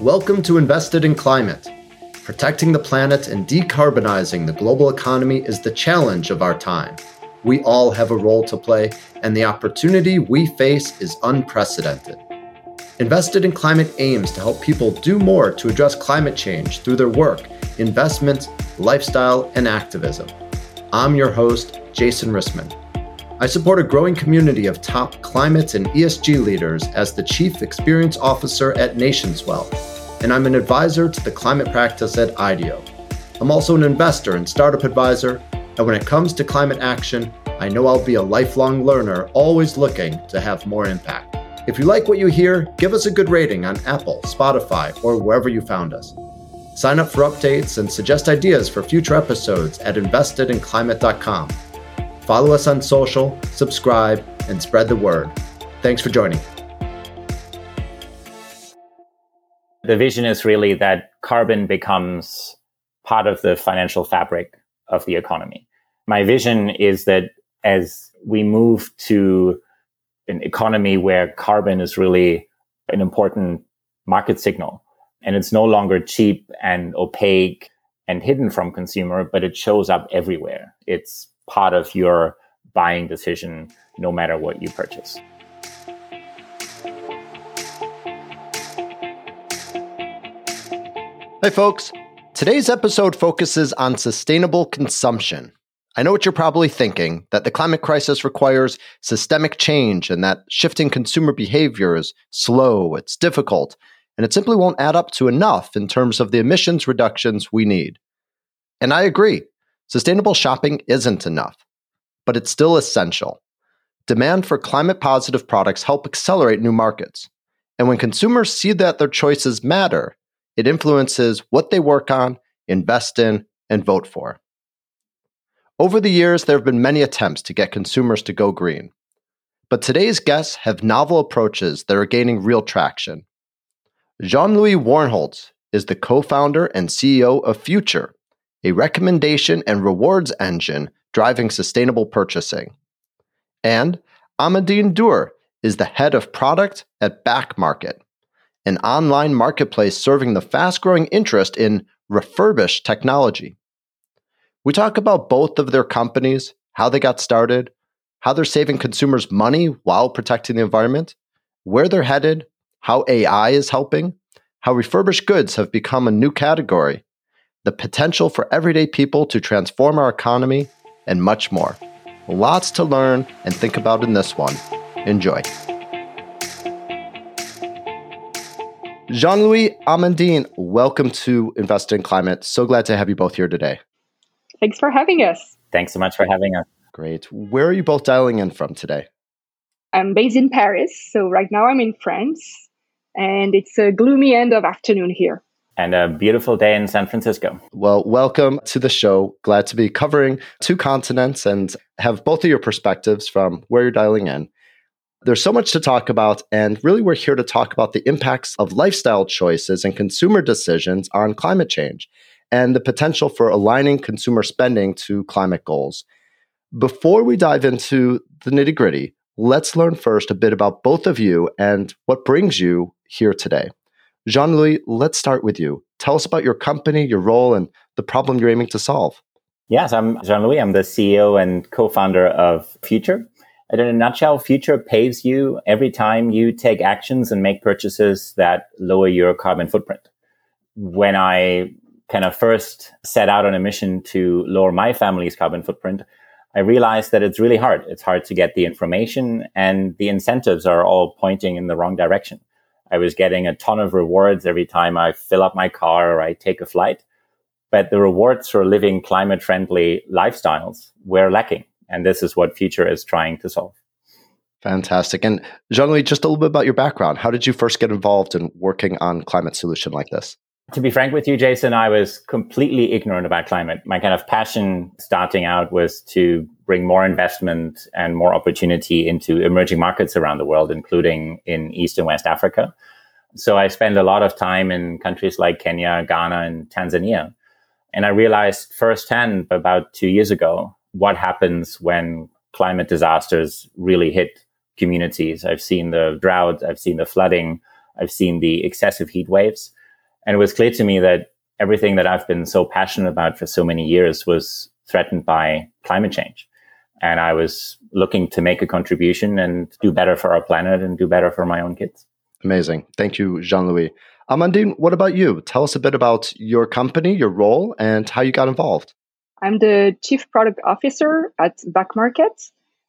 Welcome to Invested in Climate. Protecting the planet and decarbonizing the global economy is the challenge of our time. We all have a role to play, and the opportunity we face is unprecedented. Invested in Climate aims to help people do more to address climate change through their work, investments, lifestyle, and activism. I'm your host, Jason Rissman. I support a growing community of top climate and ESG leaders as the Chief Experience Officer at Nationswell, and I'm an advisor to the climate practice at IDEO. I'm also an investor and startup advisor, and when it comes to climate action, I know I'll be a lifelong learner, always looking to have more impact. If you like what you hear, give us a good rating on Apple, Spotify, or wherever you found us. Sign up for updates and suggest ideas for future episodes at investedinclimate.com. Follow us on social, subscribe, and spread the word. Thanks for joining. The vision is really that carbon becomes part of the financial fabric of the economy. My vision is that as we move to an economy where carbon is really an important market signal and it's no longer cheap and opaque and hidden from consumer, but it shows up everywhere. It's part of your buying decision, no matter what you purchase. Hey, folks. Today's episode focuses on sustainable consumption. I know what you're probably thinking that the climate crisis requires systemic change and that shifting consumer behavior is slow, it's difficult, and it simply won't add up to enough in terms of the emissions reductions we need. And I agree. Sustainable shopping isn't enough, but it's still essential. Demand for climate positive products help accelerate new markets. And when consumers see that their choices matter, it influences what they work on, invest in, and vote for. Over the years, there have been many attempts to get consumers to go green. But today's guests have novel approaches that are gaining real traction. Jean Louis Warnholz is the co founder and CEO of Future, a recommendation and rewards engine driving sustainable purchasing. And Amandine Durr is the head of product at Back Market, an online marketplace serving the fast growing interest in refurbished technology. We talk about both of their companies, how they got started, how they're saving consumers money while protecting the environment, where they're headed, how AI is helping, how refurbished goods have become a new category, the potential for everyday people to transform our economy, and much more. Lots to learn and think about in this one. Enjoy. Jean Louis Amandine, welcome to Invest in Climate. So glad to have you both here today. Thanks for having us. Thanks so much for having us. Great. Where are you both dialing in from today? I'm based in Paris, so right now I'm in France, and it's a gloomy end of afternoon here and a beautiful day in San Francisco. Well, welcome to the show. Glad to be covering two continents and have both of your perspectives from where you're dialing in. There's so much to talk about, and really, we're here to talk about the impacts of lifestyle choices and consumer decisions on climate change and the potential for aligning consumer spending to climate goals. Before we dive into the nitty gritty, let's learn first a bit about both of you and what brings you here today. Jean Louis, let's start with you. Tell us about your company, your role, and the problem you're aiming to solve. Yes, I'm Jean Louis. I'm the CEO and co founder of Future. In a nutshell, Future pays you every time you take actions and make purchases that lower your carbon footprint. When I kind of first set out on a mission to lower my family's carbon footprint, I realized that it's really hard. It's hard to get the information, and the incentives are all pointing in the wrong direction. I was getting a ton of rewards every time I fill up my car or I take a flight. But the rewards for living climate friendly lifestyles were lacking. And this is what Future is trying to solve. Fantastic. And Jean Louis, just a little bit about your background. How did you first get involved in working on climate solution like this? To be frank with you, Jason, I was completely ignorant about climate. My kind of passion starting out was to bring more investment and more opportunity into emerging markets around the world, including in East and West Africa. So I spent a lot of time in countries like Kenya, Ghana, and Tanzania. And I realized firsthand about two years ago what happens when climate disasters really hit communities. I've seen the drought, I've seen the flooding, I've seen the excessive heat waves And it was clear to me that everything that I've been so passionate about for so many years was threatened by climate change. And I was looking to make a contribution and do better for our planet and do better for my own kids. Amazing. Thank you, Jean Louis. Amandine, what about you? Tell us a bit about your company, your role, and how you got involved. I'm the Chief Product Officer at Back Market.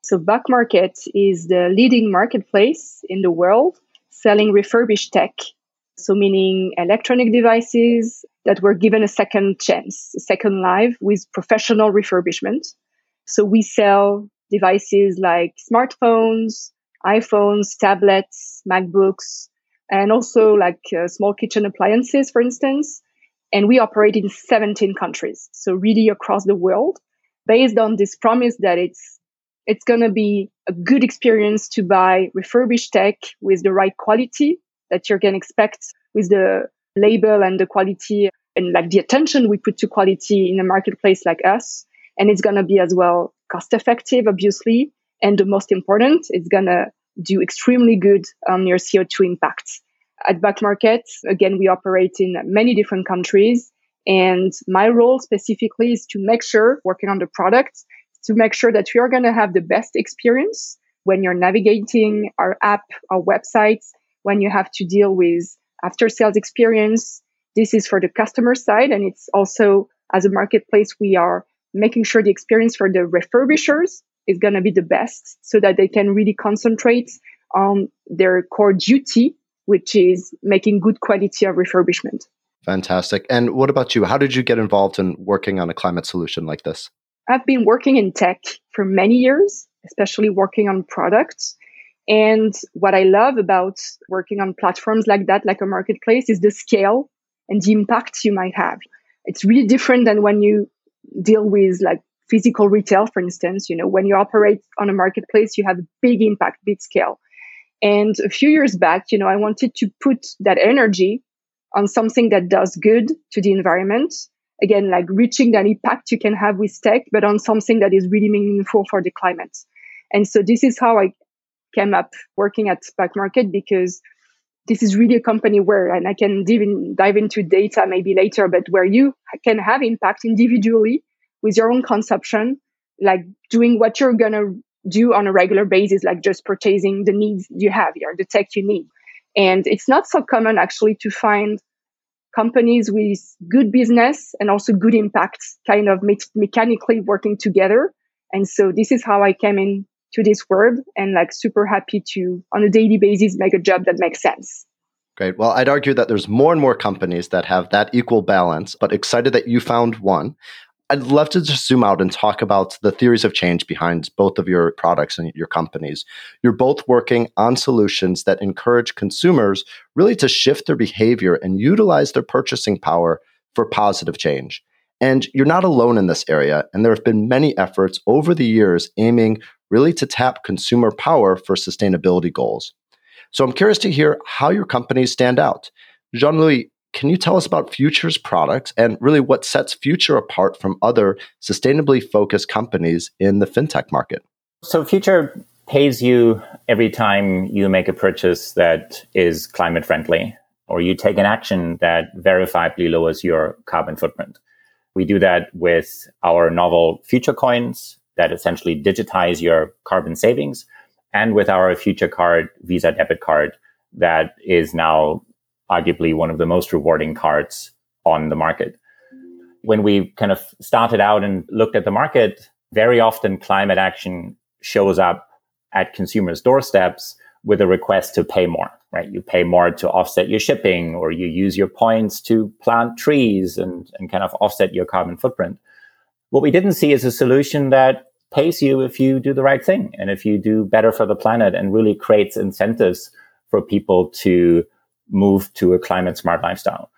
So, Back Market is the leading marketplace in the world selling refurbished tech. So, meaning electronic devices that were given a second chance, a second life with professional refurbishment. So, we sell devices like smartphones, iPhones, tablets, MacBooks, and also like uh, small kitchen appliances, for instance. And we operate in 17 countries. So really across the world based on this promise that it's, it's going to be a good experience to buy refurbished tech with the right quality that going to expect with the label and the quality and like the attention we put to quality in a marketplace like us. And it's going to be as well cost effective, obviously. And the most important, it's going to do extremely good on your CO2 impact. At Back Market, again, we operate in many different countries. And my role specifically is to make sure, working on the product, to make sure that are going to have the best experience when you're navigating our app, our websites, when you have to deal with after sales experience. This is for the customer side. And it's also as a marketplace, we are making sure the experience for the refurbishers is going to be the best so that they can really concentrate on their core duty, which is making good quality of refurbishment. Fantastic. And what about you? How did you get involved in working on a climate solution like this? I've been working in tech for many years, especially working on products. And what I love about working on platforms like that, like a marketplace, is the scale and the impact you might have. It's really different than when you deal with like physical retail, for instance, you know, when you operate on a marketplace, you have a big impact, big scale. And a few years back, you know, I wanted to put that energy on something that does good to the environment. Again, like reaching that impact you can have with tech, but on something that is really meaningful for the climate. And so this is how I came up working at Back Market because this is really a company where, and I can dive, in, dive into data maybe later, but where you can have impact individually with your own consumption, like doing what you're going to do on a regular basis, like just purchasing the needs you have here, the tech you need. And it's not so common actually to find companies with good business and also good impact kind of me- mechanically working together. And so this is how I came in to this world and like super happy to on a daily basis make a job that makes sense. Great. Well, I'd argue that there's more and more companies that have that equal balance, but excited that you found one. I'd love to just zoom out and talk about the theories of change behind both of your products and your companies. You're both working on solutions that encourage consumers really to shift their behavior and utilize their purchasing power for positive change. And you're not alone in this area. And there have been many efforts over the years aiming really to tap consumer power for sustainability goals. So I'm curious to hear how your companies stand out. Jean Louis, can you tell us about Future's products and really what sets Future apart from other sustainably focused companies in the fintech market? So, Future pays you every time you make a purchase that is climate friendly or you take an action that verifiably lowers your carbon footprint. We do that with our novel Future coins that essentially digitize your carbon savings and with our Future card, Visa debit card that is now arguably one of the most rewarding cards on the market. When we kind of started out and looked at the market, very often climate action shows up at consumers' doorsteps with a request to pay more, right? You pay more to offset your shipping or you use your points to plant trees and, and kind of offset your carbon footprint. What we didn't see is a solution that pays you if you do the right thing and if you do better for the planet and really creates incentives for people to move to a climate smart lifestyle.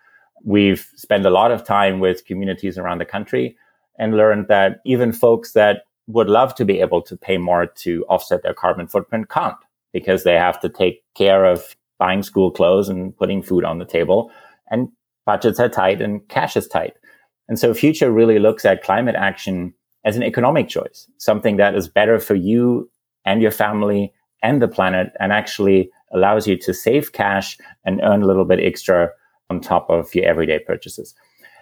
We've spent a lot of time with communities around the country and learned that even folks that would love to be able to pay more to offset their carbon footprint can't because they have to take care of buying school clothes and putting food on the table and budgets are tight and cash is tight. And so future really looks at climate action as an economic choice, something that is better for you and your family and the planet and actually allows you to save cash and earn a little bit extra on top of your everyday purchases.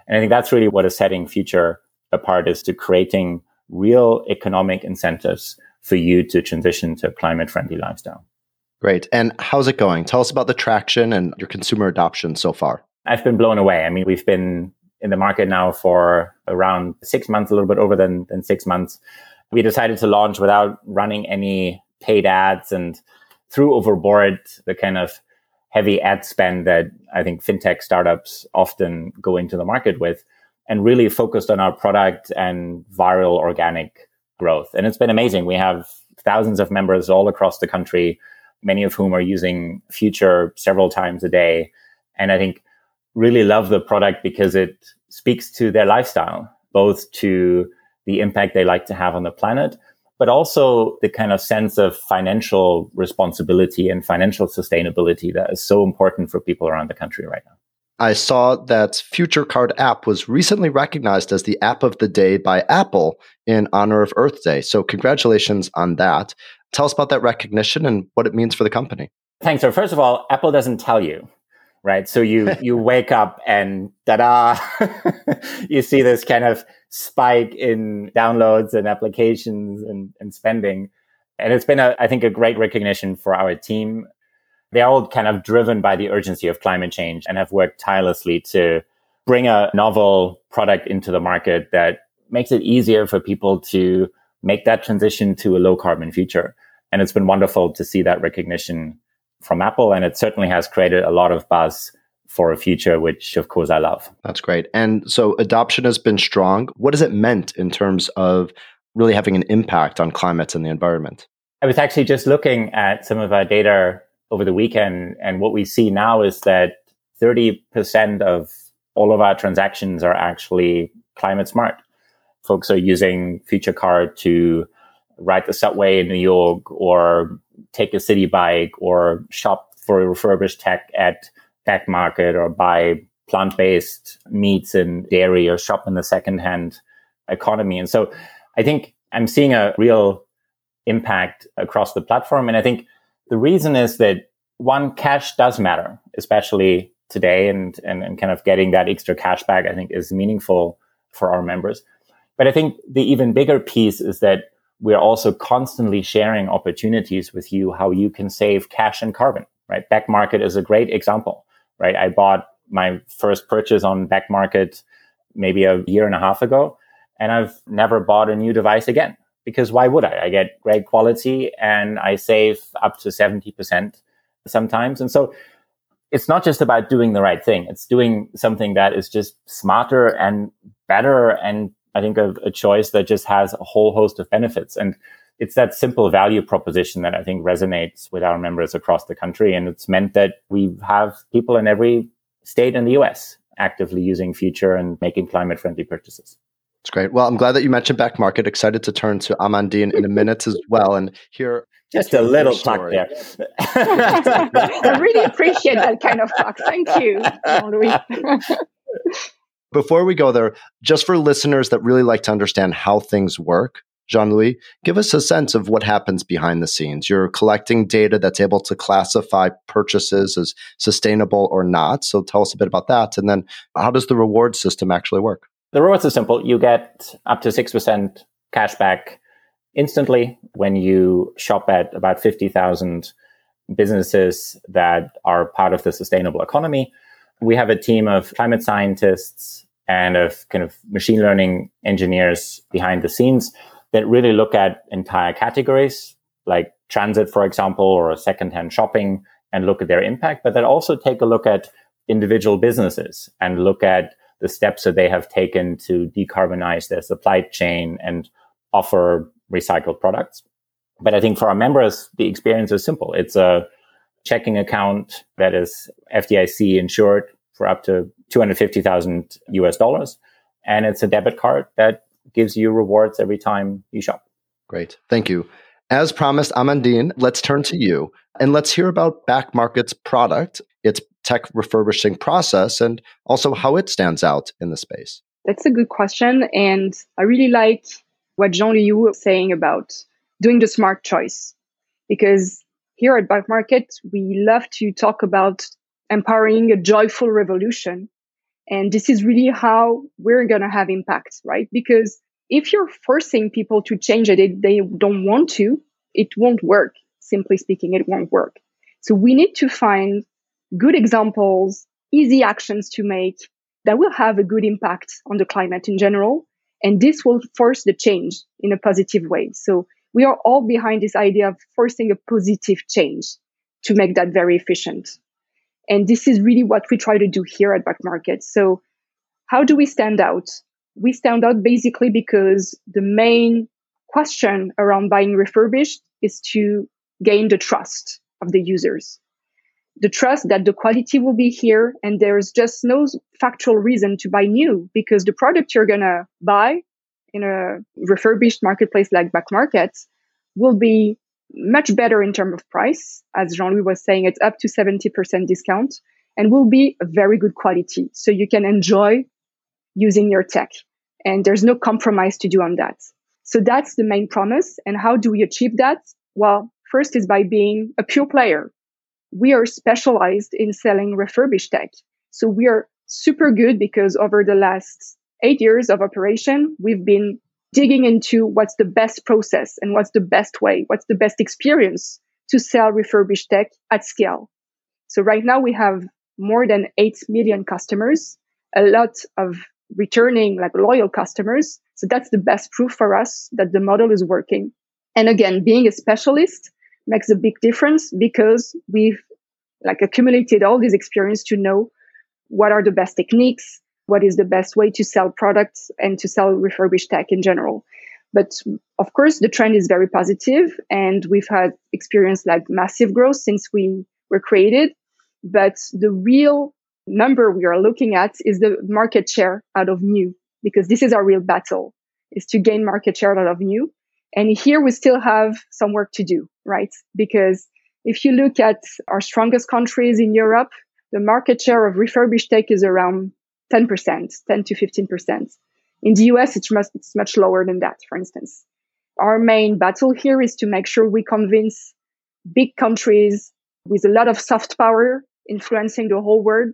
And I think that's really what is setting Future apart is to creating real economic incentives for you to transition to a climate friendly lifestyle. Great. And how's it going? Tell us about the traction and your consumer adoption so far. I've been blown away. I mean, we've been in the market now for around six months, a little bit over than, than six months. We decided to launch without running any paid ads and threw overboard the kind of heavy ad spend that I think fintech startups often go into the market with and really focused on our product and viral organic growth. And it's been amazing. We have thousands of members all across the country, many of whom are using Future several times a day. And I think really love the product because it speaks to their lifestyle, both to the impact they like to have on the planet, but also the kind of sense of financial responsibility and financial sustainability that is so important for people around the country right now. I saw that Future Card app was recently recognized as the app of the day by Apple in honor of Earth Day. So, congratulations on that. Tell us about that recognition and what it means for the company. Thanks. So, first of all, Apple doesn't tell you right? So you you wake up and da-da, you see this kind of spike in downloads and applications and, and spending. And it's been, a, I think, a great recognition for our team. They're all kind of driven by the urgency of climate change and have worked tirelessly to bring a novel product into the market that makes it easier for people to make that transition to a low carbon future. And it's been wonderful to see that recognition from Apple, and it certainly has created a lot of buzz for a future, which of course I love. That's great. And so adoption has been strong. What has it meant in terms of really having an impact on climate and the environment? I was actually just looking at some of our data over the weekend, and what we see now is that 30% of all of our transactions are actually climate smart. Folks are using Future Card to ride the subway in New York or take a Citi Bike or shop for a refurbished tech at Back Market or buy plant-based meats and dairy or shop in the second-hand economy. And so I think I'm seeing a real impact across the platform. And I think the reason is that one, cash does matter, especially today and, and, and kind of getting that extra cash back, I think is meaningful for our members. But I think the even bigger piece is that we're also constantly sharing opportunities with you how you can save cash and carbon, right? Back market is a great example, right? I bought my first purchase on back market maybe a year and a half ago, and I've never bought a new device again because why would I? I get great quality and I save up to 70% sometimes. And so it's not just about doing the right thing. It's doing something that is just smarter and better and I think, a, a choice that just has a whole host of benefits. And it's that simple value proposition that I think resonates with our members across the country. And it's meant that we have people in every state in the US actively using Future and making climate friendly purchases. It's great. Well, I'm glad that you mentioned back market. Excited to turn to Amandine in a minute as well and hear just a little talk there. I really appreciate that kind of talk. Thank you, Louis. Before we go there, just for listeners that really like to understand how things work, Jean Louis, give us a sense of what happens behind the scenes. You're collecting data that's able to classify purchases as sustainable or not. So tell us a bit about that. And then how does the reward system actually work? The rewards are simple. You get up to 6% cash back instantly when you shop at about 50,000 businesses that are part of the sustainable economy. We have a team of climate scientists and of kind of machine learning engineers behind the scenes that really look at entire categories like transit, for example, or secondhand shopping and look at their impact, but that also take a look at individual businesses and look at the steps that they have taken to decarbonize their supply chain and offer recycled products. But I think for our members, the experience is simple. It's a checking account that is FDIC insured for up to 250,000 US dollars. And it's a debit card that gives you rewards every time you shop. Great. Thank you. As promised, Amandine, let's turn to you and let's hear about Back Market's product, its tech refurbishing process, and also how it stands out in the space. That's a good question. And I really like what Jean Louis was saying about doing the smart choice. Because here at Back Market, we love to talk about empowering a joyful revolution. And this is really how we're going to have impact, right? Because if you're forcing people to change it, they don't want to, it won't work. Simply speaking, it won't work. So we need to find good examples, easy actions to make that will have a good impact on the climate in general. And this will force the change in a positive way. So we are all behind this idea of forcing a positive change to make that very efficient. And this is really what we try to do here at Back Market. So how do we stand out? We stand out basically because the main question around buying refurbished is to gain the trust of the users. The trust that the quality will be here and there's just no factual reason to buy new because the product you're going to buy in a refurbished marketplace like Back Market will be much better in terms of price. As Jean-Louis was saying, it's up to 70% discount and will be a very good quality. So you can enjoy using your tech and there's no compromise to do on that. So that's the main promise. And how do we achieve that? Well, first is by being a pure player. We are specialized in selling refurbished tech. So we are super good because over the last eight years of operation, we've been digging into what's the best process and what's the best way, what's the best experience to sell refurbished tech at scale. So right now we have more than 8 million customers, a lot of returning like loyal customers. So that's the best proof for us that the model is working. And again, being a specialist makes a big difference because we've like accumulated all this experience to know what are the best techniques, what is the best way to sell products and to sell refurbished tech in general. But of course, the trend is very positive and we've had experienced like massive growth since we were created. But the real number we are looking at is the market share out of new, because this is our real battle is to gain market share out of new. And here we still have some work to do, right? Because if you look at our strongest countries in Europe, the market share of refurbished tech is around 10%, 10 to 15%. In the US, it's much, it's much lower than that, for instance. Our main battle here is to make sure we convince big countries with a lot of soft power influencing the whole world,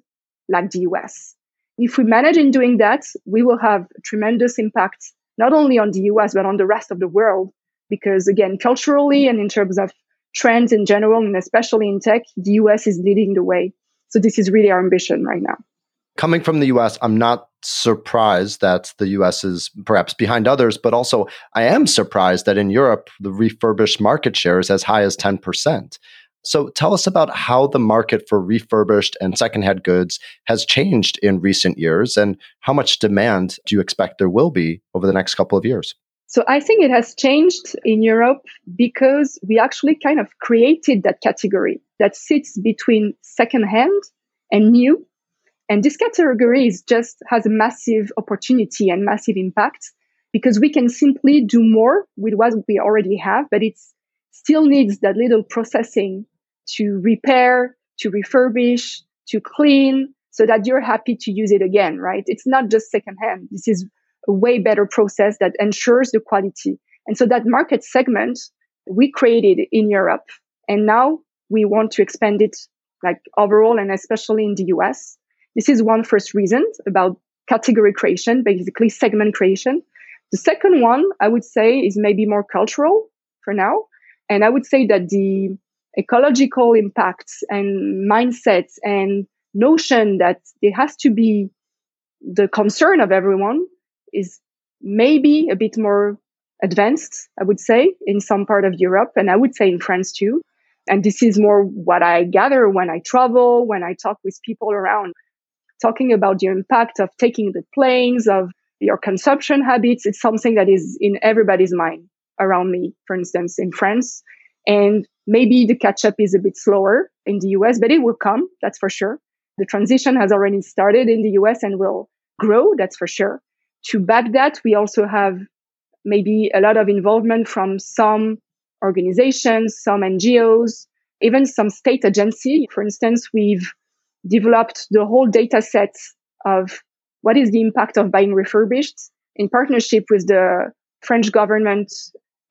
like the US. If we manage in doing that, we will have tremendous impact, not only on the US, but on the rest of the world. Because again, culturally and in terms of trends in general, and especially in tech, the US is leading the way. So this is really our ambition right now coming from the US, I'm not surprised that the US is perhaps behind others, but also I am surprised that in Europe, the refurbished market share is as high as 10%. So tell us about how the market for refurbished and secondhand goods has changed in recent years and how much demand do you expect there will be over the next couple of years? So I think it has changed in Europe because we actually kind of created that category that sits between secondhand and new and this category is just has a massive opportunity and massive impact because we can simply do more with what we already have, but it still needs that little processing to repair, to refurbish, to clean so that you're happy to use it again, right? It's not just secondhand. This is a way better process that ensures the quality. And so that market segment we created in Europe and now we want to expand it like overall and especially in the US. This is one first reason about category creation, basically segment creation. The second one, I would say, is maybe more cultural for now. And I would say that the ecological impacts and mindsets and notion that there has to be the concern of everyone is maybe a bit more advanced, I would say, in some part of Europe, and I would say in France too. And this is more what I gather when I travel, when I talk with people around talking about the impact of taking the planes, of your consumption habits. It's something that is in everybody's mind around me, for instance, in France. And maybe the catch up is a bit slower in the US, but it will come. That's for sure. The transition has already started in the US and will grow. That's for sure. To back that, we also have maybe a lot of involvement from some organizations, some NGOs, even some state agency. For instance, we've developed the whole data set of what is the impact of buying refurbished in partnership with the French government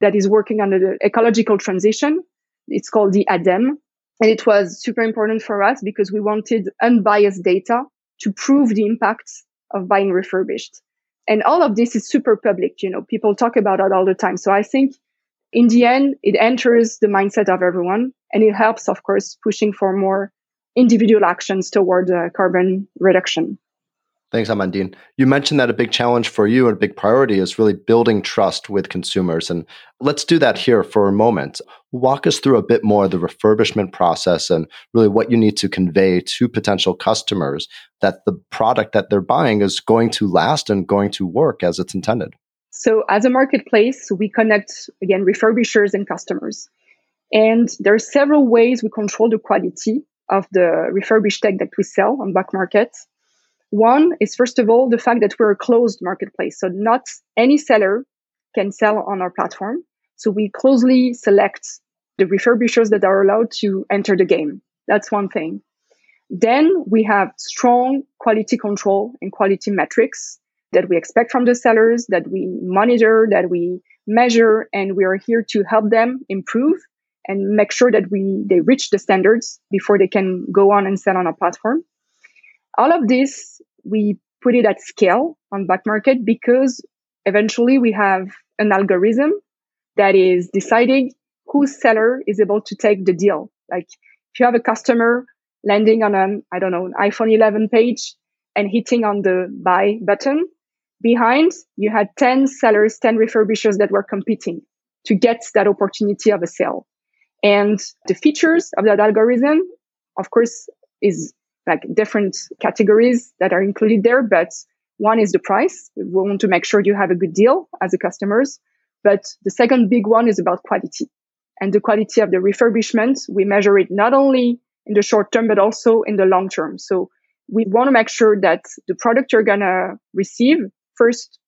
that is working on the ecological transition. It's called the ADEME. And it was super important for us because we wanted unbiased data to prove the impact of buying refurbished. And all of this is super public. You know, people talk about it all the time. So I think in the end, it enters the mindset of everyone and it helps, of course, pushing for more individual actions toward uh, carbon reduction. Thanks, Amandine. You mentioned that a big challenge for you and a big priority is really building trust with consumers. And let's do that here for a moment. Walk us through a bit more the refurbishment process and really what you need to convey to potential customers that the product that they're buying is going to last and going to work as it's intended. So, as a marketplace, we connect again refurbishers and customers. And there are several ways we control the quality of the refurbished tech that we sell on back market. One is first of all the fact that we're a closed marketplace. So not any seller can sell on our platform. So we closely select the refurbishers that are allowed to enter the game. That's one thing. Then we have strong quality control and quality metrics that we expect from the sellers, that we monitor, that we measure, and we are here to help them improve and make sure that we they reach the standards before they can go on and sell on our platform. All of this we put it at scale on back market because eventually we have an algorithm that is deciding whose seller is able to take the deal. Like if you have a customer landing on an I don't know an iPhone 11 page and hitting on the buy button, behind you had 10 sellers, 10 refurbishers that were competing to get that opportunity of a sale. And the features of that algorithm, of course, is like different categories that are included there. But one is the price. We want to make sure you have a good deal as a customers. But the second big one is about quality and the quality of the refurbishment. We measure it not only in the short term, but also in the long term. So we want to make sure that the product you're going to receive first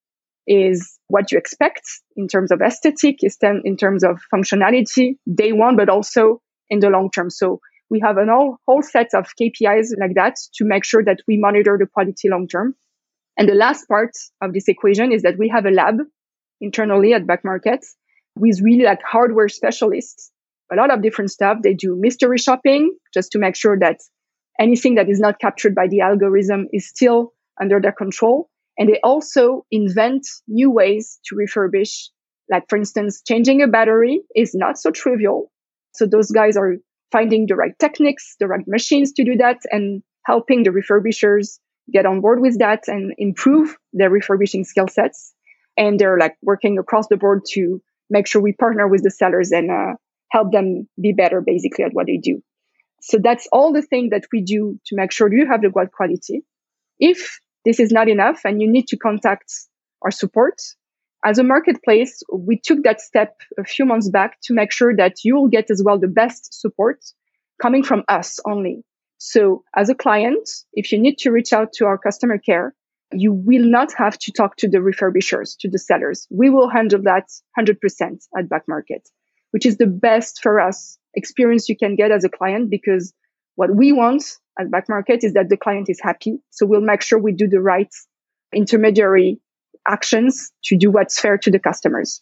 is what you expect in terms of aesthetic, in terms of functionality day one, but also in the long term. So we have an whole, whole set of KPIs like that to make sure that we monitor the quality long term. And the last part of this equation is that we have a lab internally at Back Market with really like hardware specialists, a lot of different stuff. They do mystery shopping just to make sure that anything that is not captured by the algorithm is still under their control. And they also invent new ways to refurbish. Like, for instance, changing a battery is not so trivial. So those guys are finding the right techniques, the right machines to do that and helping the refurbishers get on board with that and improve their refurbishing skill sets. And they're like working across the board to make sure we partner with the sellers and uh, help them be better basically at what they do. So that's all the thing that we do to make sure you have the good quality. If this is not enough and you need to contact our support. As a marketplace, we took that step a few months back to make sure that you will get as well the best support coming from us only. So as a client, if you need to reach out to our customer care, you will not have to talk to the refurbishers, to the sellers. We will handle that 100% at back market, which is the best for us experience you can get as a client because what we want as back market is that the client is happy. So we'll make sure we do the right intermediary actions to do what's fair to the customers.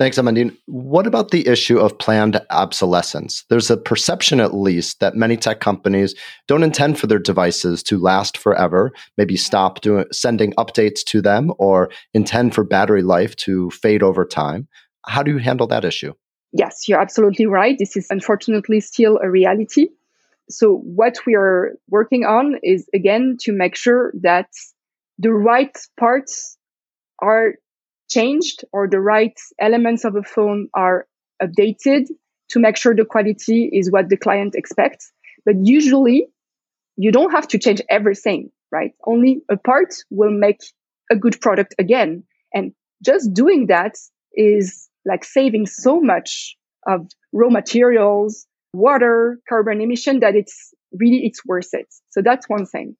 Thanks, Amandine. What about the issue of planned obsolescence? There's a perception, at least, that many tech companies don't intend for their devices to last forever, maybe stop doing, sending updates to them, or intend for battery life to fade over time. How do you handle that issue? Yes, you're absolutely right. This is unfortunately still a reality. So what we are working on is again to make sure that the right parts are changed or the right elements of a phone are updated to make sure the quality is what the client expects. But usually you don't have to change everything, right? Only a part will make a good product again. And just doing that is like saving so much of raw materials, water, carbon emission that it's really, it's worth it. So that's one thing.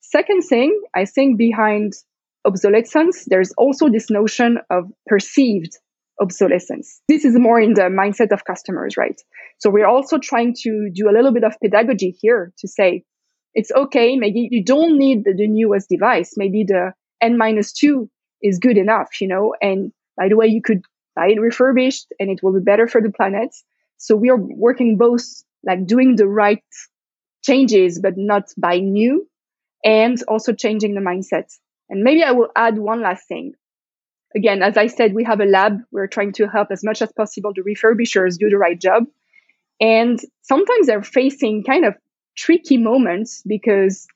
Second thing, I think behind obsolescence, there's also this notion of perceived obsolescence. This is more in the mindset of customers, right? So we're also trying to do a little bit of pedagogy here to say, it's okay. Maybe you don't need the, the newest device. Maybe the N minus two is good enough, you know, and by the way, you could buy it refurbished and it will be better for the planet. So we are working both like doing the right changes, but not buying new and also changing the mindset. And maybe I will add one last thing. Again, as I said, we have a lab. We're trying to help as much as possible the refurbishers do the right job. And sometimes they're facing kind of tricky moments because,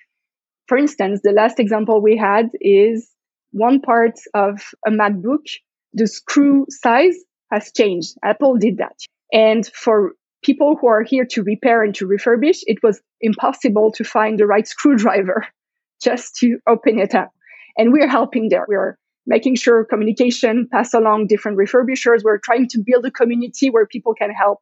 for instance, the last example we had is one part of a MacBook, the screw size has changed. Apple did that. And for people who are here to repair and to refurbish, it was impossible to find the right screwdriver just to open it up. And we're helping there. We're making sure communication pass along different refurbishers. We're trying to build a community where people can help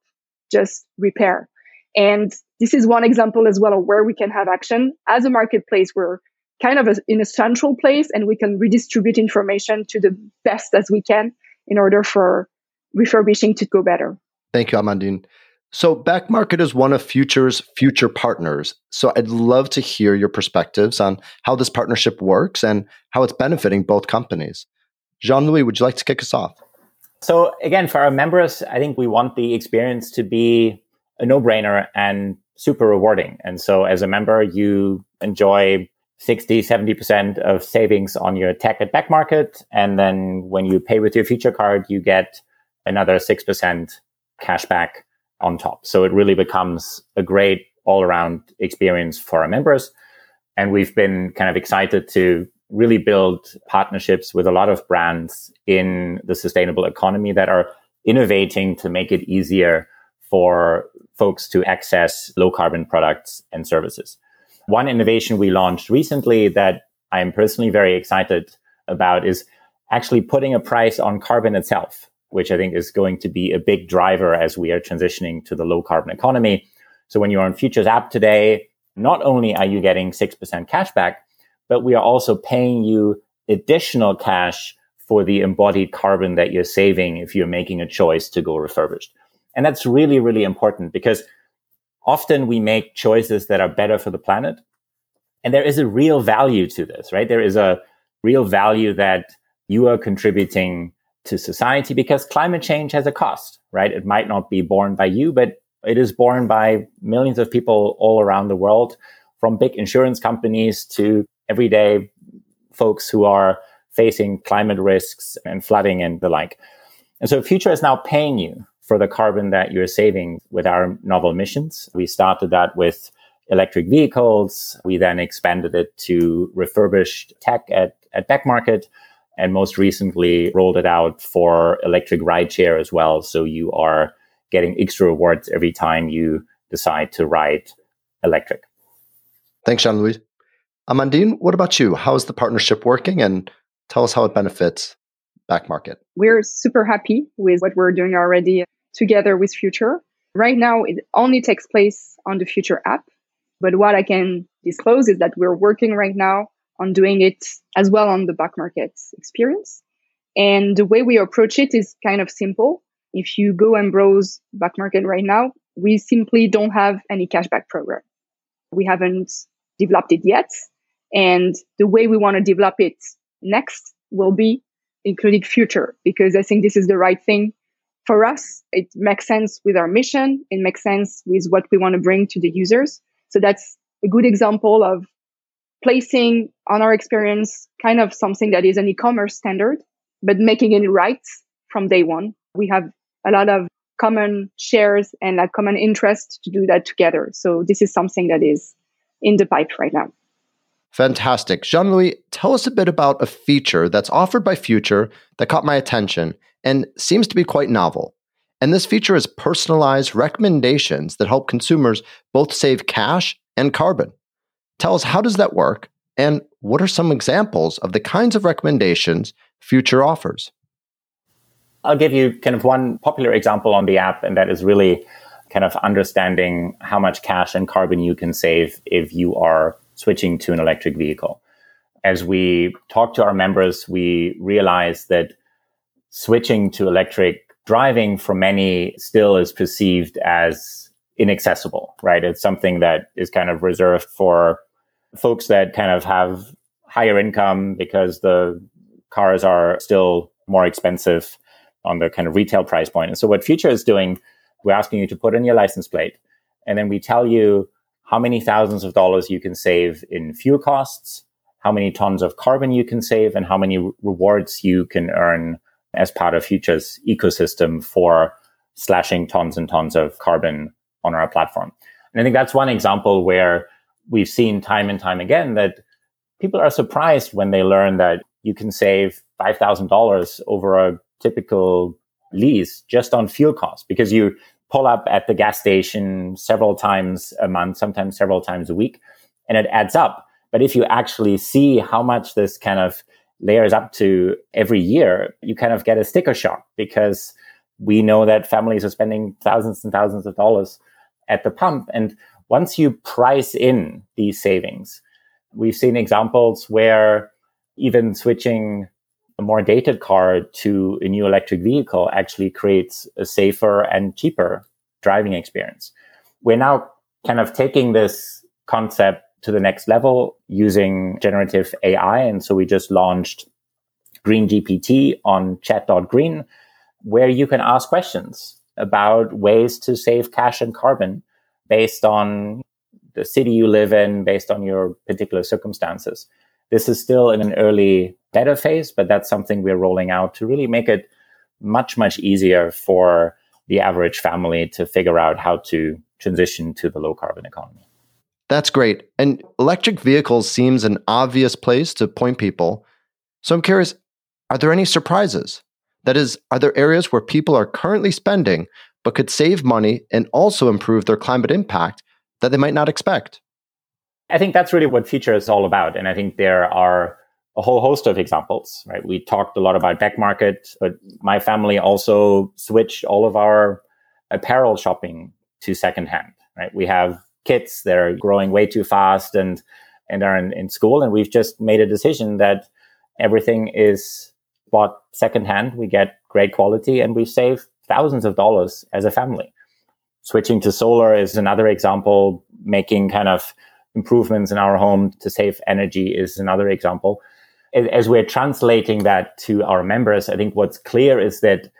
just repair. And this is one example as well of where we can have action as a marketplace. We're kind of a, in a central place and we can redistribute information to the best as we can in order for refurbishing to go better. Thank you, Amandine. So, Back Market is one of Future's future partners. So, I'd love to hear your perspectives on how this partnership works and how it's benefiting both companies. Jean Louis, would you like to kick us off? So, again, for our members, I think we want the experience to be a no brainer and super rewarding. And so, as a member, you enjoy 60, 70% of savings on your tech at Back Market. And then when you pay with your future card, you get another 6% cash back on top. So it really becomes a great all around experience for our members. And we've been kind of excited to really build partnerships with a lot of brands in the sustainable economy that are innovating to make it easier for folks to access low carbon products and services. One innovation we launched recently that I'm personally very excited about is actually putting a price on carbon itself which I think is going to be a big driver as we are transitioning to the low carbon economy. So when you're on Futures app today, not only are you getting 6% cash back, but we are also paying you additional cash for the embodied carbon that you're saving if you're making a choice to go refurbished. And that's really, really important because often we make choices that are better for the planet. And there is a real value to this, right? There is a real value that you are contributing to society because climate change has a cost, right? It might not be borne by you, but it is borne by millions of people all around the world, from big insurance companies to everyday folks who are facing climate risks and flooding and the like. And so Future is now paying you for the carbon that you're saving with our novel missions. We started that with electric vehicles. We then expanded it to refurbished tech at, at Back Market and most recently rolled it out for electric rideshare as well. So you are getting extra rewards every time you decide to ride electric. Thanks, Jean Louis. Amandine, what about you? How is the partnership working and tell us how it benefits back market. We're super happy with what we're doing already together with Future. Right now, it only takes place on the Future app. But what I can disclose is that we're working right now on doing it as well on the back market experience. And the way we approach it is kind of simple. If you go and browse back market right now, we simply don't have any cashback program. We haven't developed it yet. And the way we want to develop it next will be including future because I think this is the right thing for us. It makes sense with our mission. It makes sense with what we want to bring to the users. So that's a good example of placing on our experience kind of something that is an e-commerce standard, but making it right from day one. We have a lot of common shares and a common interest to do that together. So this is something that is in the pipe right now. Fantastic. Jean Louis, tell us a bit about a feature that's offered by Future that caught my attention and seems to be quite novel. And this feature is personalized recommendations that help consumers both save cash and carbon. Tell us how does that work and what are some examples of the kinds of recommendations Future offers? I'll give you kind of one popular example on the app, and that is really kind of understanding how much cash and carbon you can save if you are switching to an electric vehicle. As we talk to our members, we realize that switching to electric driving for many still is perceived as inaccessible, right? It's something that is kind of reserved for folks that kind of have higher income because the cars are still more expensive on the kind of retail price point. And so what Future is doing, we're asking you to put in your license plate And then we tell you how many thousands of dollars you can save in fuel costs, how many tons of carbon you can save, and how many rewards you can earn as part of Future's ecosystem for slashing tons and tons of carbon on our platform. And I think that's one example where we've seen time and time again that people are surprised when they learn that you can save $5,000 over a typical lease just on fuel costs because you pull up at the gas station several times a month, sometimes several times a week, and it adds up. But if you actually see how much this kind of layers up to every year, you kind of get a sticker shock because we know that families are spending thousands and thousands of dollars at the pump. And once you price in these savings, we've seen examples where even switching a more dated car to a new electric vehicle actually creates a safer and cheaper driving experience. We're now kind of taking this concept to the next level using generative AI. And so we just launched Green GPT on chat.green, where you can ask questions about ways to save cash and carbon based on the city you live in, based on your particular circumstances. This is still in an early beta phase, but that's something we're rolling out to really make it much, much easier for the average family to figure out how to transition to the low carbon economy. That's great. And electric vehicles seems an obvious place to point people. So I'm curious, are there any surprises? That is, are there areas where people are currently spending but could save money and also improve their climate impact that they might not expect? I think that's really what Future is all about. And I think there are a whole host of examples, right? We talked a lot about Back Market, but my family also switched all of our apparel shopping to secondhand, right? We have kids that are growing way too fast and, and are in, in school. And we've just made a decision that everything is bought secondhand. We get great quality and we save thousands of dollars as a family. Switching to solar is another example, making kind of improvements in our home to save energy is another example. As we're translating that to our members, I think what's clear is that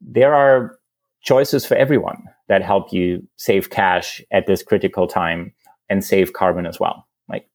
there are choices for everyone that help you save cash at this critical time and save carbon as well. Like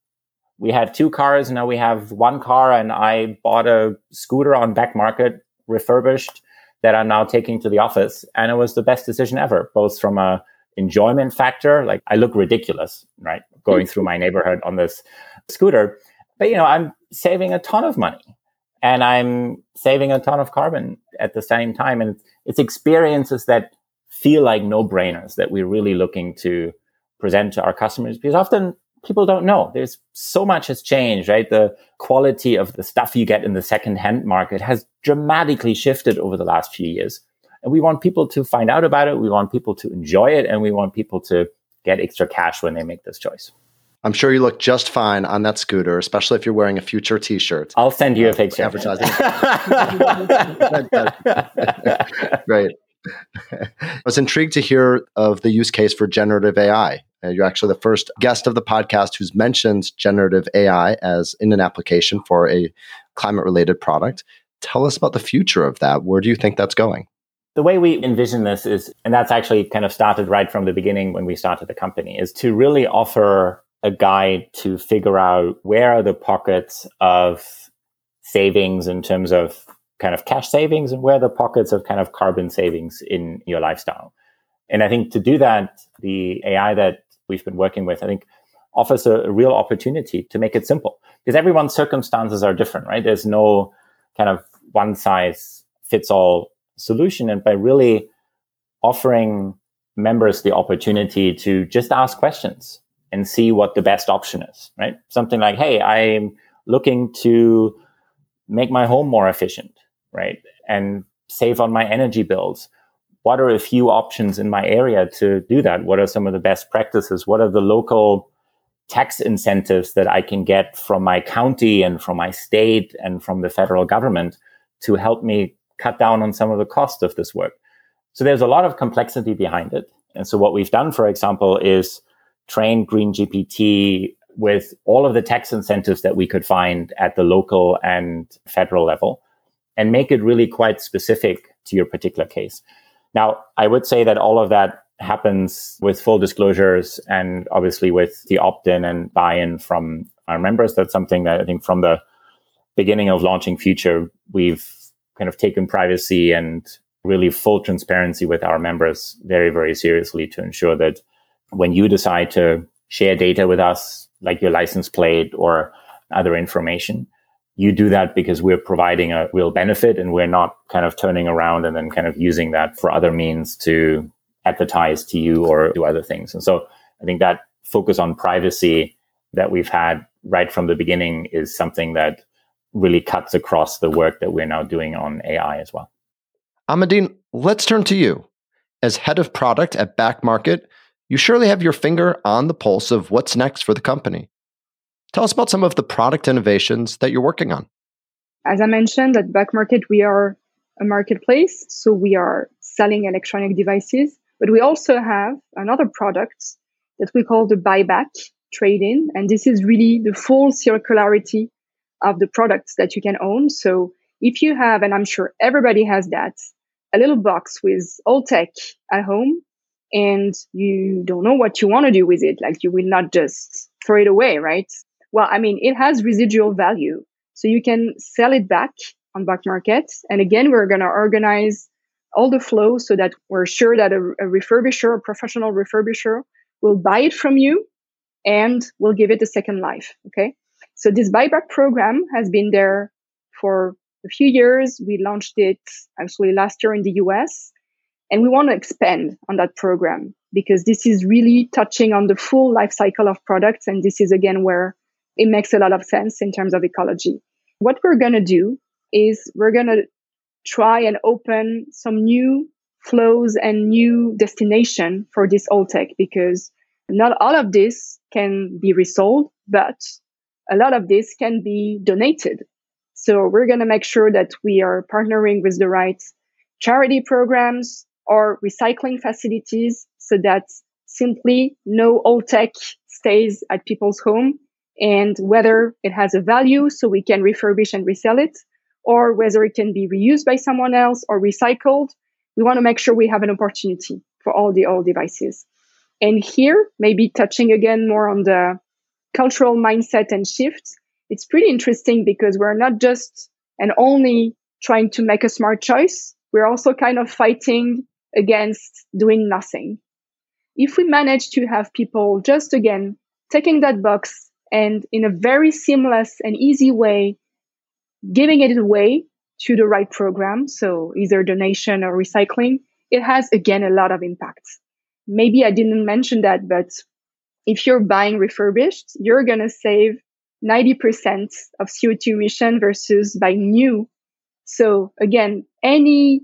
we had two cars, now we have one car, and I bought a scooter on back market refurbished that I'm now taking to the office. And it was the best decision ever, both from a enjoyment factor. Like I look ridiculous, right? Going through my neighborhood on this scooter. But you know, I'm saving a ton of money and I'm saving a ton of carbon at the same time. And it's experiences that feel like no brainers that we're really looking to present to our customers because often people don't know. There's so much has changed, right? The quality of the stuff you get in the second-hand market has dramatically shifted over the last few years. And we want people to find out about it. We want people to enjoy it. And we want people to get extra cash when they make this choice. I'm sure you look just fine on that scooter, especially if you're wearing a future T-shirt. I'll send you uh, a picture. Advertising. Great. I was intrigued to hear of the use case for generative AI. Uh, you're actually the first guest of the podcast who's mentioned generative AI as in an application for a climate related product. Tell us about the future of that. Where do you think that's going? The way we envision this is, and that's actually kind of started right from the beginning when we started the company, is to really offer a guide to figure out where are the pockets of savings in terms of kind of cash savings and where the pockets of kind of carbon savings in your lifestyle. And I think to do that, the AI that we've been working with, I think offers a, real opportunity to make it simple because everyone's circumstances are different, right? There's no kind of one size fits all solution. And by really offering members the opportunity to just ask questions and see what the best option is, right? Something like, Hey, I'm looking to make my home more efficient, right? And save on my energy bills. What are a few options in my area to do that? What are some of the best practices? What are the local tax incentives that I can get from my county and from my state and from the federal government to help me cut down on some of the cost of this work? So there's a lot of complexity behind it. And so what we've done, for example, is train Green GPT with all of the tax incentives that we could find at the local and federal level and make it really quite specific to your particular case. Now, I would say that all of that happens with full disclosures and obviously with the opt-in and buy-in from our members. That's something that I think from the beginning of launching Future, we've kind of taken privacy and really full transparency with our members very, very seriously to ensure that when you decide to share data with us, like your license plate or other information, you do that because we're providing a real benefit and we're not kind of turning around and then kind of using that for other means to advertise to you or do other things. And so I think that focus on privacy that we've had right from the beginning is something that really cuts across the work that we're now doing on AI as well. Amandine, let's turn to you. As head of product at Back Market, you surely have your finger on the pulse of what's next for the company. Tell us about some of the product innovations that you're working on. As I mentioned, at Back Market, we are a marketplace. So we are selling electronic devices, but we also have another product that we call the buyback trade in. And this is really the full circularity of the products that you can own. So if you have, and I'm sure everybody has that, a little box with old tech at home and you don't know what you want to do with it, like you will not just throw it away, right? Well, I mean, it has residual value. So you can sell it back on Back Market. And again, we're going to organize all the flow so that we're sure that a, a refurbisher, a professional refurbisher will buy it from you and will give it a second life. Okay. So this buyback program has been there for a few years. We launched it actually last year in the US and we want to expand on that program because this is really touching on the full life cycle of products. And this is again where it makes a lot of sense in terms of ecology. What we're going to do is we're going to try and open some new flows and new destination for this old tech because not all of this can be resold, but a lot of this can be donated. So we're going to make sure that we are partnering with the right charity programs or recycling facilities so that simply no old tech stays at people's home and whether it has a value so we can refurbish and resell it or whether it can be reused by someone else or recycled. We want to make sure we have an opportunity for all the old devices. And here, maybe touching again more on the cultural mindset and shift, it's pretty interesting because we're not just and only trying to make a smart choice. We're also kind of fighting against doing nothing. If we manage to have people just again taking that box and in a very seamless and easy way, giving it away to the right program, so either donation or recycling, it has again a lot of impact. Maybe I didn't mention that, but if you're buying refurbished, you're going to save 90% of CO2 emission versus buying new. So again, any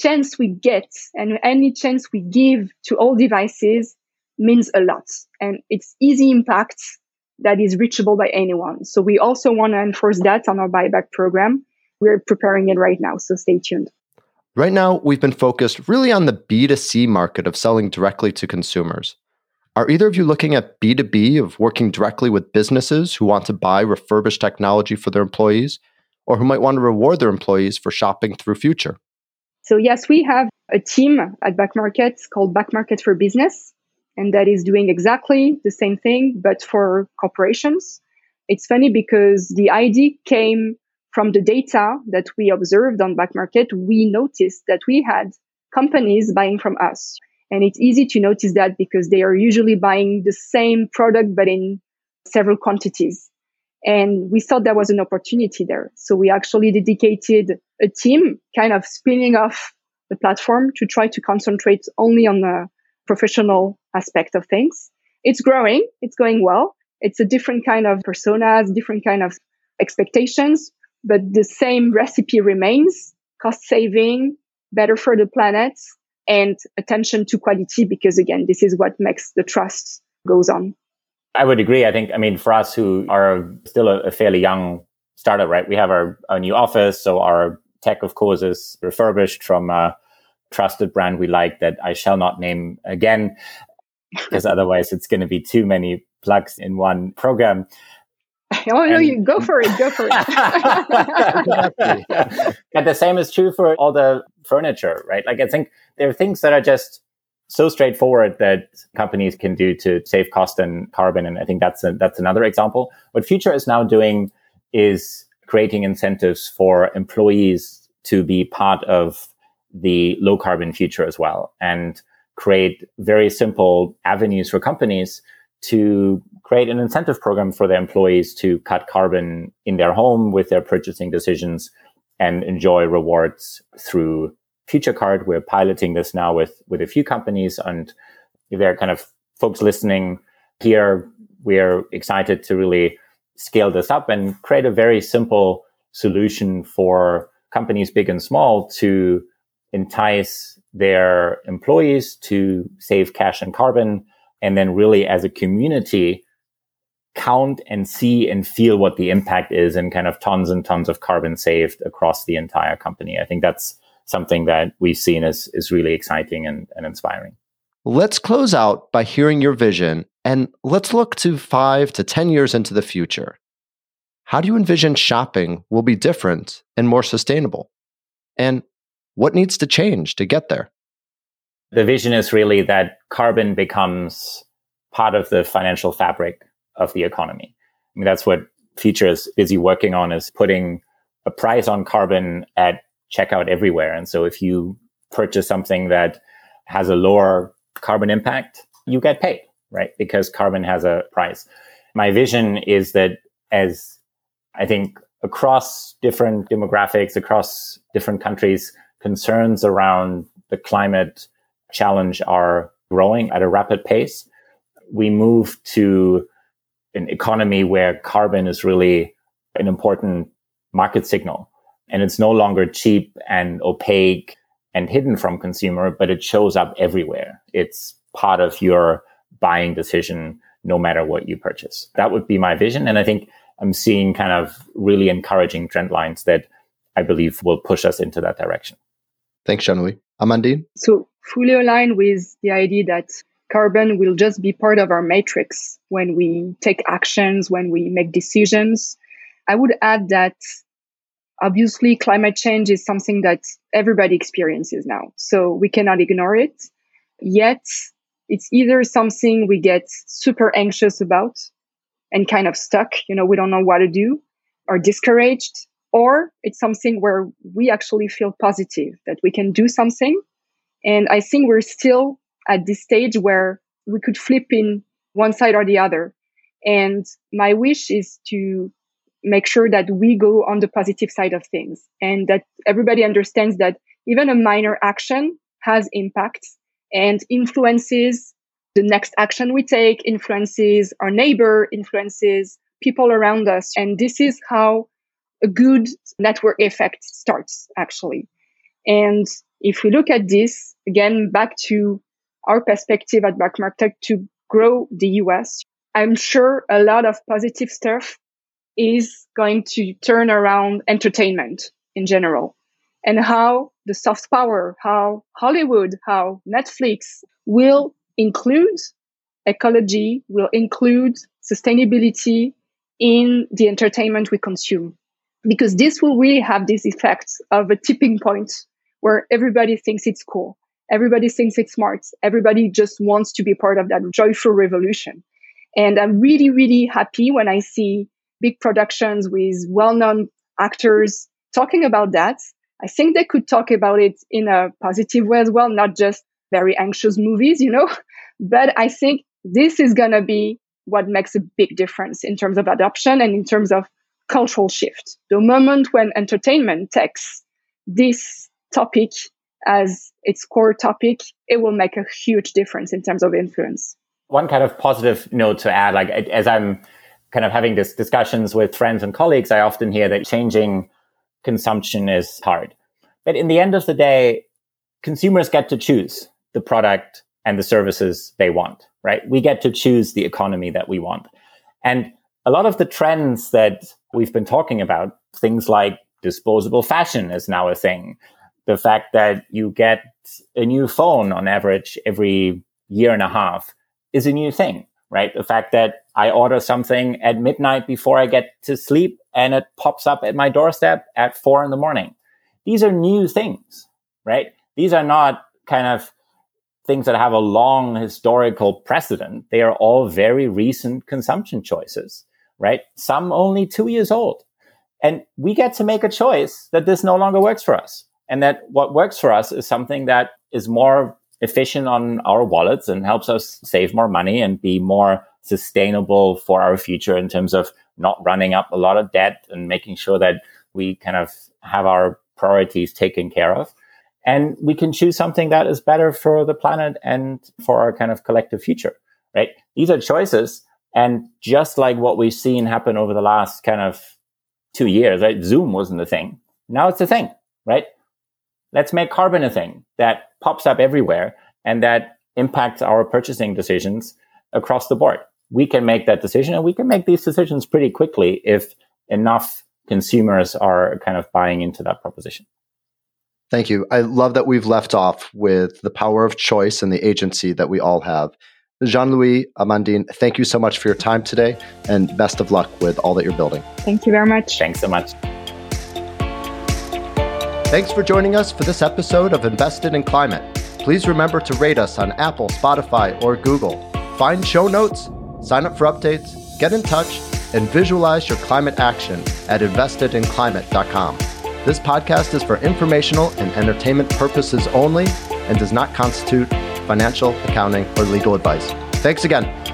chance we get and any chance we give to all devices means a lot and it's easy impact that is reachable by anyone. So we also want to enforce that on our buyback program. We're preparing it right now, so stay tuned. Right now, we've been focused really on the B2C market of selling directly to consumers. Are either of you looking at B2B of working directly with businesses who want to buy refurbished technology for their employees or who might want to reward their employees for shopping through Future? So, yes, we have a team at Back Market called Back Market for Business and that is doing exactly the same thing, but for corporations. It's funny because the idea came from the data that we observed on Back Market. We noticed that we had companies buying from us. And it's easy to notice that because they are usually buying the same product, but in several quantities. And we thought there was an opportunity there. So we actually dedicated a team kind of spinning off the platform to try to concentrate only on the professional aspect of things. It's growing. It's going well. It's a different kind of personas, different kind of expectations, but the same recipe remains cost saving, better for the planet and attention to quality because again, this is what makes the trust goes on. I would agree. I think, I mean, for us who are still a, a fairly young startup, right? We have our, our new office. So our tech, of course, is refurbished from a trusted brand we like that I shall not name again because otherwise it's going to be too many plugs in one program. Oh no, you go for it, go for it. and the same is true for all the furniture, right? Like I think there are things that are just so straightforward that companies can do to save cost and carbon. And I think that's a, that's another example. What Future is now doing is creating incentives for employees to be part of the low carbon future as well and create very simple avenues for companies to create an incentive program for their employees to cut carbon in their home with their purchasing decisions and enjoy rewards through future card. We're piloting this now with, with a few companies and if there are kind of folks listening here, we're excited to really scale this up and create a very simple solution for companies big and small to entice their employees to save cash and carbon and then really as a community count and see and feel what the impact is and kind of tons and tons of carbon saved across the entire company. I think that's something that we've seen as is really exciting and, and inspiring. Let's close out by hearing your vision and let's look to five to 10 years into the future. How do you envision shopping will be different and more sustainable? And what needs to change to get there? The vision is really that carbon becomes part of the financial fabric of the economy. I mean, that's what Future is busy working on is putting a price on carbon at checkout everywhere. And so if you purchase something that has a lower carbon impact, you get paid, right? Because carbon has a price. My vision is that as I think across different demographics, across different countries, concerns around the climate challenge are growing at a rapid pace. We move to an economy where carbon is really an important market signal and it's no longer cheap and opaque and hidden from consumer, but it shows up everywhere. It's part of your buying decision, no matter what you purchase. That would be my vision. And I think I'm seeing kind of really encouraging trend lines that I believe will push us into that direction. Thanks, Jean-Louis. Amandine? So fully aligned with the idea that carbon will just be part of our matrix when we take actions, when we make decisions. I would add that obviously climate change is something that everybody experiences now. So we cannot ignore it. Yet it's either something we get super anxious about and kind of stuck, you know, we don't know what to do or discouraged, or it's something where we actually feel positive that we can do something. And I think we're still at this stage where we could flip in one side or the other. And my wish is to make sure that we go on the positive side of things and that everybody understands that even a minor action has impacts and influences the next action we take, influences our neighbor, influences people around us. And this is how a good network effect starts, actually. And if we look at this, again, back to our perspective at Back Market to grow the US, I'm sure a lot of positive stuff is going to turn around entertainment in general and how the soft power, how Hollywood, how Netflix will include ecology, will include sustainability in the entertainment we consume. Because this will really have this effect of a tipping point where everybody thinks it's cool. Everybody thinks it's smart. Everybody just wants to be part of that joyful revolution. And I'm really, really happy when I see big productions with well-known actors talking about that. I think they could talk about it in a positive way as well, not just very anxious movies, you know. But I think this is going to be what makes a big difference in terms of adoption and in terms of cultural shift. The moment when entertainment takes this topic as its core topic, it will make a huge difference in terms of influence. One kind of positive note to add, like as I'm kind of having this discussions with friends and colleagues, I often hear that changing consumption is hard. But in the end of the day, consumers get to choose the product and the services they want, right? We get to choose the economy that we want. And a lot of the trends that we've been talking about, things like disposable fashion is now a thing. The fact that you get a new phone on average every year and a half is a new thing right? The fact that I order something at midnight before I get to sleep and it pops up at my doorstep at four in the morning. These are new things, right? These are not kind of things that have a long historical precedent. They are all very recent consumption choices, right? Some only two years old. And we get to make a choice that this no longer works for us. And that what works for us is something that is more efficient on our wallets and helps us save more money and be more sustainable for our future in terms of not running up a lot of debt and making sure that we kind of have our priorities taken care of. And we can choose something that is better for the planet and for our kind of collective future, right? These are choices. And just like what we've seen happen over the last kind of two years, right? Zoom wasn't a thing. Now it's a thing, right? Let's make carbon a thing that pops up everywhere and that impacts our purchasing decisions across the board. We can make that decision and we can make these decisions pretty quickly if enough consumers are kind of buying into that proposition. Thank you. I love that we've left off with the power of choice and the agency that we all have. Jean Louis Amandine, thank you so much for your time today and best of luck with all that you're building. Thank you very much. Thanks so much. Thanks for joining us for this episode of Invested in Climate. Please remember to rate us on Apple, Spotify, or Google. Find show notes, sign up for updates, get in touch, and visualize your climate action at investedinclimate.com. This podcast is for informational and entertainment purposes only and does not constitute financial, accounting, or legal advice. Thanks again.